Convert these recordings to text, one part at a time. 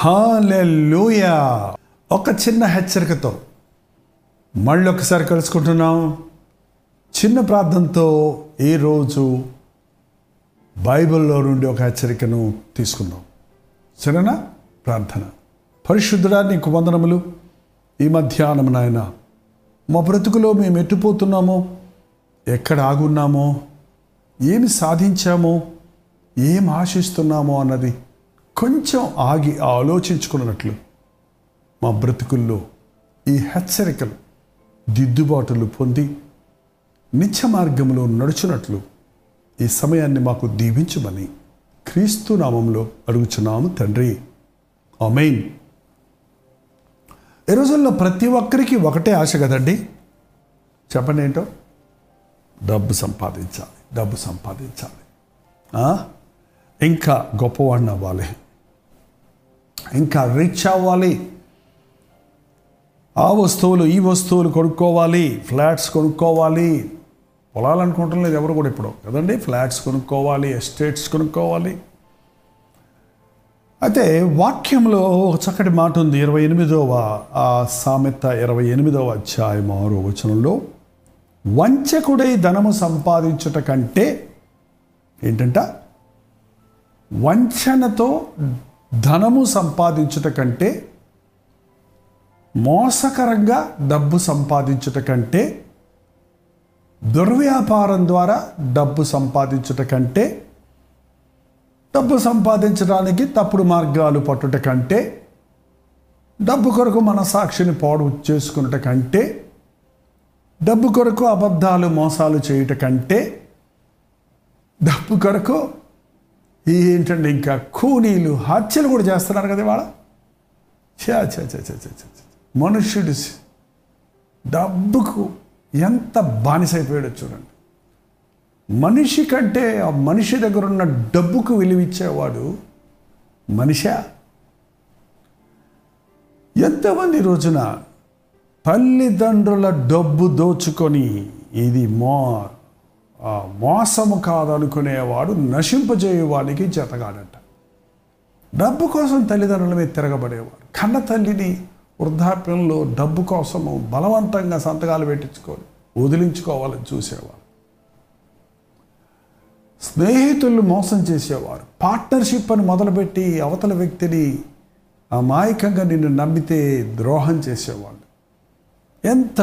Hallelujah ఒక చిన్న హెచ్చరికతో మళ్ళీ ఒకసారి కలుసుకుంటున్నాం. చిన్న ప్రార్థనతో ఈరోజు బైబిల్లో నుండి ఒక హెచ్చరికను తీసుకుందాం. సరేనా? ప్రార్థన. పరిశుద్ధుడా నీకు వందనములు. ఈ మధ్యాహ్నం నాయన మా బ్రతుకులో మేము ఎట్టుపోతున్నామో ఎక్కడ ఆగున్నామో ఏమి సాధించామో ఏం ఆశిస్తున్నామో అన్నది కొంచెం ఆగి ఆలోచించుకున్నట్లు మా బ్రతుకుల్లో ఈ హెచ్చరికలు దిద్దుబాటులు పొంది నిత్య మార్గంలో నడుచున్నట్లు ఈ సమయాన్ని మాకు దీవించమని క్రీస్తు నామంలో అడుగుచున్నాము తండ్రి. అమెయిన్ ఈ రోజుల్లో ప్రతి ఒక్కరికి ఒకటే ఆశ కదండి? చెప్పండి ఏంటో? డబ్బు సంపాదించాలి డబ్బు సంపాదించాలి. ఇంకా గొప్పవాడిని అవ్వాలి. ఇంకా రిచ్ అవ్వాలి. ఆ వస్తువులు ఈ వస్తువులు కొనుక్కోవాలి. ఫ్లాట్స్ కొనుక్కోవాలి. పొలాలు అనుకుంటాం లేదు ఎవరు కూడా ఇప్పుడు కదండి? ఫ్లాట్స్ కొనుక్కోవాలి ఎస్టేట్స్ కొనుక్కోవాలి. అయితే వాక్యంలో ఒక చక్కటి మాట ఉంది. ఇరవై ఎనిమిదవ ఆ సామెత ఇరవై ఎనిమిదవ అధ్యాయం ఆరో వచనంలో వంచకుడై ధనము సంపాదించుట కంటే ఏంటంట? వంచనతో ధనము సంపాదించుట కంటే మోసకరంగా డబ్బు సంపాదించుట కంటే దుర్వ్యాపారం ద్వారా డబ్బు సంపాదించుట కంటే డబ్బు సంపాదించడానికి తప్పుడు మార్గాలు పట్టుట కంటే డబ్బు కొరకు మన సాక్షిని పాడు చేసుకున్నట కంటే డబ్బు కొరకు అబద్ధాలు మోసాలు చేయుట కంటే డబ్బు కొరకు ఏంటంటే ఇంకా కూలీలు హత్యలు కూడా చేస్తున్నారు కదా వాళ్ళ చా చా చా చా చా మనుష్యుడు డబ్బుకు ఎంత బానిసైపోయాడో చూడండి. మనిషి కంటే ఆ మనిషి దగ్గర ఉన్న డబ్బుకు విలువిచ్చేవాడు మనిషా? ఎంతమంది రోజున తల్లిదండ్రుల డబ్బు దోచుకొని ఇది మో మోసము కాదనుకునేవాడు నశింపజేయవానికి జతగాడట డబ్బు కోసం తల్లిదండ్రుల మీద తిరగబడేవాడు. కన్న తల్లిని వృద్ధాప్యంలో డబ్బు కోసము బలవంతంగా సంతకాలు పెట్టించుకొని వదిలించుకోవాలని చూసేవాడు. స్నేహితులు మోసం చేసేవారు పార్ట్నర్షిప్ అని మొదలుపెట్టి అవతల వ్యక్తిని అమాయకంగా నిన్ను నమ్మితే ద్రోహం చేసేవాళ్ళు ఎంత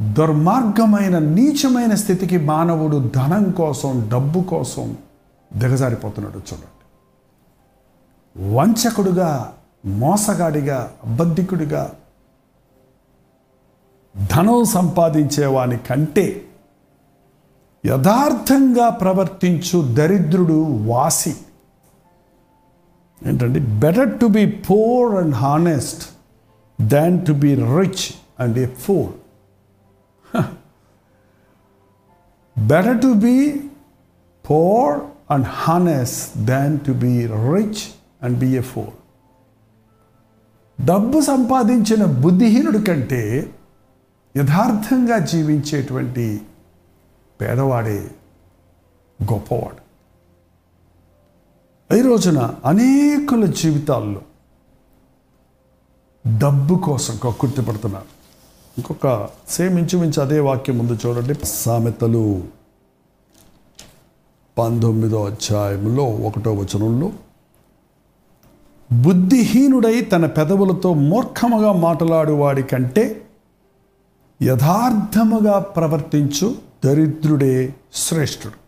దుర్మార్గమైన నీచమైన స్థితికి మానవుడు ధనం కోసం డబ్బు కోసం దిగజారిపోతున్నాడు చూడండి. వంచకుడుగా మోసగాడిగా అబద్ధికుడిగా ధనం సంపాదించేవాని కంటే యథార్థంగా ప్రవర్తించు దరిద్రుడు వాసి. ఏంటంటే better to be poor and honest than to be rich and a fool better to be poor and honest than to be rich and be a fool డబ్బు సంపాదించిన బుద్ధిహీనుడి కంటే యథార్థంగా జీవించేటువంటి పేదవాడే గొప్పవాడు. ఈ రోజున అనేకుల జీవితాల్లో డబ్బు కోసం కక్కుర్తి పడుతున్నారు. ఇంకొక సేమ్ ఇంచుమించు అదే వాక్యం ముందు చూడండి. సామెతలు పంతొమ్మిదో అధ్యాయంలో ఒకటో వచనంలో బుద్ధిహీనుడై తన పెదవులతో మూర్ఖముగా మాట్లాడువాడి కంటే యథార్థముగా ప్రవర్తించు దరిద్రుడే శ్రేష్ఠుడు.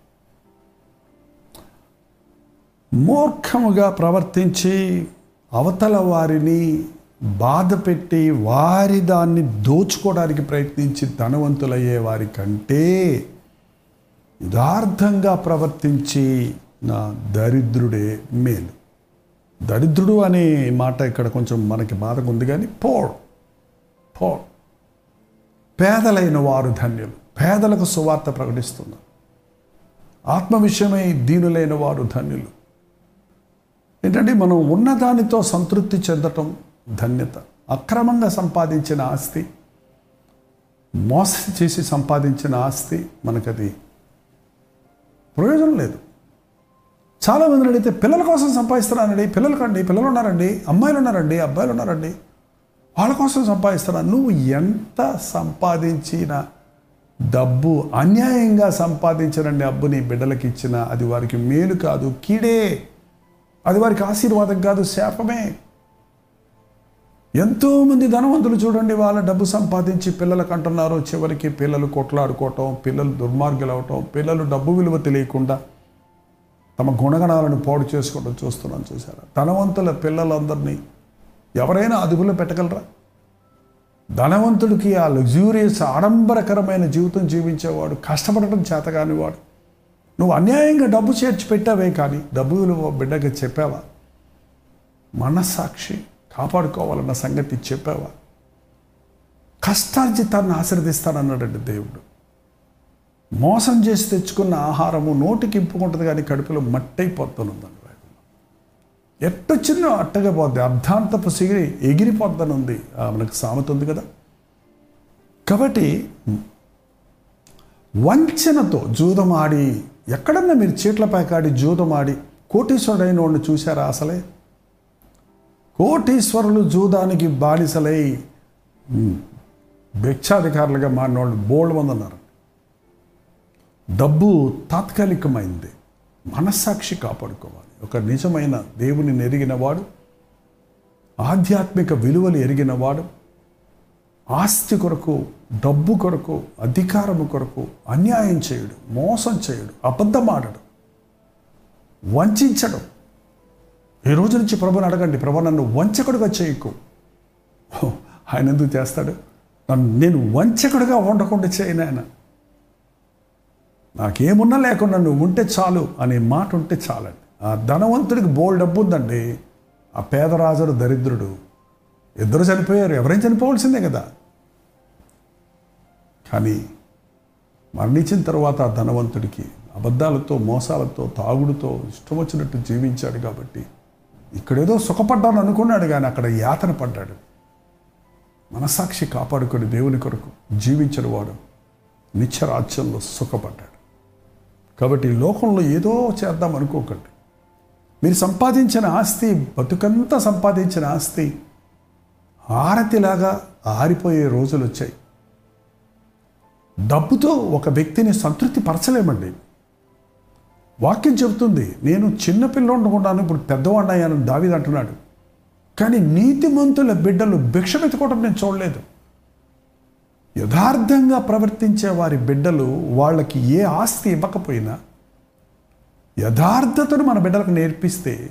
మూర్ఖముగా ప్రవర్తించి అవతల వారిని బాధ పెట్టి వారి దాన్ని దోచుకోవడానికి ప్రయత్నించి ధనవంతులయ్యే వారి కంటే యథార్థంగా ప్రవర్తించి నా దరిద్రుడే మేలు. దరిద్రుడు అనే మాట ఇక్కడ కొంచెం మనకి బాధగా ఉంది కానీ పోడ్. పోడ్. పేదలైన వారు ధన్యులు. పేదలకు సువార్త ప్రకటిస్తున్నారు. ఆత్మ విషయమై దీనులైన వారు ధన్యులు. ఏంటంటే మనం ఉన్నదానితో సంతృప్తి చెందటం ధన్యత. అక్రమంగా సంపాదించిన ఆస్తి మోసం చేసి సంపాదించిన ఆస్తి మనకది ప్రయోజనం లేదు. చాలామందిని అడిగితే పిల్లల కోసం సంపాదిస్తున్నానండి పిల్లలకండి పిల్లలు ఉన్నారండి అమ్మాయిలు ఉన్నారండి అబ్బాయిలు ఉన్నారండి వాళ్ళ కోసం సంపాదిస్తున్నాను నువ్వు ఎంత సంపాదించిన డబ్బు అన్యాయంగా సంపాదించిన అబ్బుని బిడ్డలకి ఇచ్చిన అది వారికి మేలు కాదు కీడే. అది వారికి ఆశీర్వాదం కాదు శాపమే. ఎంతోమంది ధనవంతులు చూడండి వాళ్ళ డబ్బు సంపాదించి పిల్లలకు అంటున్నారు చివరికి పిల్లలు కొట్లాడుకోవటం పిల్లలు దుర్మార్గులు అవటం పిల్లలు డబ్బు విలువ తెలియకుండా తమ గుణగణాలను పాడు చేసుకోవడం చూస్తున్నాం చూసారా ధనవంతుల పిల్లలందరినీ ఎవరైనా అదుపులో పెట్టగలరా? ధనవంతుడికి ఆ లగ్జూరియస్ ఆడంబరకరమైన జీవితం జీవించేవాడు కష్టపడటం చేతగానివాడు. నువ్వు అన్యాయంగా డబ్బు చేర్చి పెట్టావే కానీ డబ్బు విలువ బిడ్డకి చెప్పావా? మనస్సాక్షి కాపాడుకోవాలన్న సంగతి చెప్పావా? కష్టార్జితాన్ని ఆశీర్దిస్తానన్నాడండి దేవుడు. మోసం చేసి తెచ్చుకున్న ఆహారము నోటికి ఇంపుకుంటుంది కానీ కడుపులో మట్టయిపోతానుందండి ఎట్టొచ్చిందో అట్టగా పోద్ది. అర్ధాంతపు సిగిరి ఎగిరిపోద్దనుంది మనకు సామెత ఉంది కదా. కాబట్టి వంచనతో జూదమాడి ఎక్కడన్నా మీరు చీట్ల ప్యాకాడి జూదమాడి కోటీశ్వరుడైన వాడిని చూశారా అసలే? కోటీశ్వరులు జూదానికి బానిసలై. భిక్షాధికారులుగా మారిన వాళ్ళు బోల్డ్ మంది ఉన్నారు. డబ్బు తాత్కాలికమైంది. మనస్సాక్షి కాపాడుకోవాలి. ఒక నిజమైన దేవుని ఎరిగినవాడు ఆధ్యాత్మిక విలువలు ఎరిగినవాడు ఆస్తి కొరకు డబ్బు కొరకు అధికారము కొరకు అన్యాయం చేయడు మోసం చేయడు అబద్ధమాడడు వంచడం. ఈ రోజు నుంచి ప్రభుని అడగండి ప్రభు నన్ను వంచకుడుగా చేయకు. ఆయన ఎందుకు చేస్తాడు? నన్ను నేను వంచకుడుగా ఉండకుండా చేయను ఆయన. నాకేమున్నా లేకుండా నువ్వు ఉంటే చాలు అనే మాట ఉంటే చాలండి. ఆ ధనవంతుడికి బోల్ డబ్బు ఉందండి. ఆ పేదరాజుడు దరిద్రుడు. ఇద్దరు చనిపోయారు ఎవరైనా చనిపోవాల్సిందే కదా. కానీ మరణించిన తర్వాత ఆ ధనవంతుడికి అబద్ధాలతో మోసాలతో తాగుడుతో ఇష్టం వచ్చినట్టు జీవించాడు కాబట్టి ఇక్కడేదో సుఖపడ్డాను అనుకున్నాడు కానీ అక్కడ యాతన పడ్డాడు. మనసాక్షి కాపాడుకొని దేవుని కొరకు జీవించిన వాడు నిత్యరాజ్యంలో సుఖపడ్డాడు. కాబట్టి లోకంలో ఏదో చేద్దాం అనుకోకండి. మీరు సంపాదించిన ఆస్తి బతుకంతా సంపాదించిన ఆస్తి ఆరతిలాగా ఆరిపోయే రోజులు వచ్చాయి. డబ్బుతో ఒక వ్యక్తిని సంతృప్తి పరచలేమండి వాక్యం చెబుతుంది నేను చిన్నపిల్లోడు ఉన్నాను ఇప్పుడు పెద్దవాడిని అయ్యాను దావిది అంటున్నాడు. కానీ నీతిమంతుల బిడ్డలు భిక్ష పెట్టుకోవడం నేను చూడలేదు. యథార్థంగా ప్రవర్తించే వారి బిడ్డలు వాళ్ళకి ఏ ఆస్తి ఇవ్వకపోయినా యథార్థతను మన బిడ్డలకు నేర్పిస్తే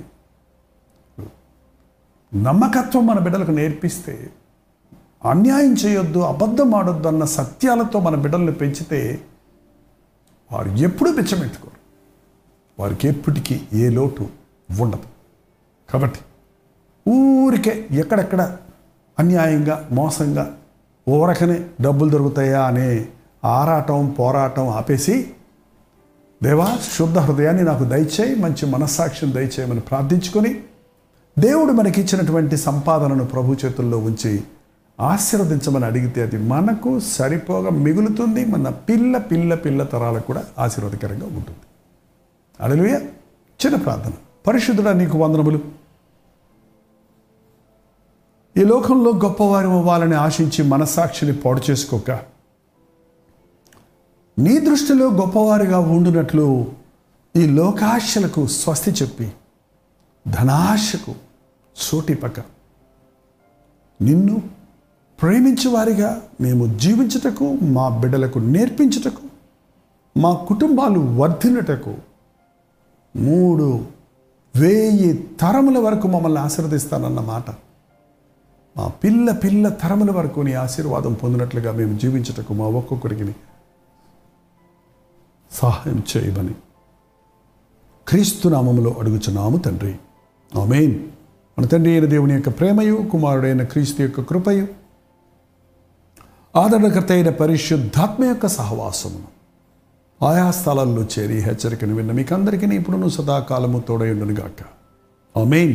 నమ్మకత్వం మన బిడ్డలకు నేర్పిస్తే అన్యాయం చేయొద్దు అబద్ధం ఆడొద్దు అన్న సత్యాలతో మన బిడ్డలను పెంచితే వారు ఎప్పుడూ బిచ్చమెత్తుకోరు. వారికి ఎప్పటికీ ఏ లోటు ఉండదు. కాబట్టి ఊరికే ఎక్కడెక్కడ అన్యాయంగా మోసంగా ఊరకనే డబ్బులు దొరుకుతాయా అనే ఆరాటం పోరాటం ఆపేసి దేవా శుద్ధ హృదయాన్ని నాకు దయచేయి మంచి మనస్సాక్షిని దయచేయమని ప్రార్థించుకొని దేవుడు మనకి ఇచ్చినటువంటి సంపాదనను ప్రభు చేతుల్లో ఉంచి ఆశీర్వదించమని అడిగితే అది మనకు సరిపోగా మిగులుతుంది మన పిల్ల పిల్ల పిల్ల తరాలకు కూడా ఆశీర్వాదకరంగా ఉంటుంది. అడలుయ చిన్న ప్రార్థన. పరిశుద్ధుడా నీకు వందనములు. ఈ లోకంలో గొప్పవారు అవ్వాలని ఆశించి మనస్సాక్షిని పాడు చేసుకోక. నీ దృష్టిలో గొప్పవారిగా ఉండునట్లు ఈ లోకాశలకు స్వస్తి చెప్పి ధనాశకు చోటిపక నిన్ను ప్రేమించే వారిగా మేము జీవించుటకు మా బిడ్డలకు నేర్పించుటకు మా కుటుంబాలు వర్ధిల్లుటకు మూడు వెయ్యి తరముల వరకు మమ్మల్ని ఆశీర్వదిస్తానన్న మాట. మా పిల్ల పిల్ల తరముల వరకు నీ ఆశీర్వాదం పొందినట్లుగా మేము జీవించుటకు మా ఒక్కొక్కరికి సహాయం చేయమని క్రీస్తు నామములో అడుగుచున్నాము తండ్రి. ఆమెన్. మన తండ్రి అయిన దేవుని యొక్క ప్రేమయు కుమారుడైన క్రీస్తు యొక్క కృపయు ఆదరణకర్త అయిన పరిశుద్ధాత్మ యొక్క సహవాసమును ఆయా స్థలాల్లో చేరి హెచ్చరికను విన్న మీకందరికీ ఇప్పుడును సదాకాలము తోడయుండునుగాక ఆమెన్.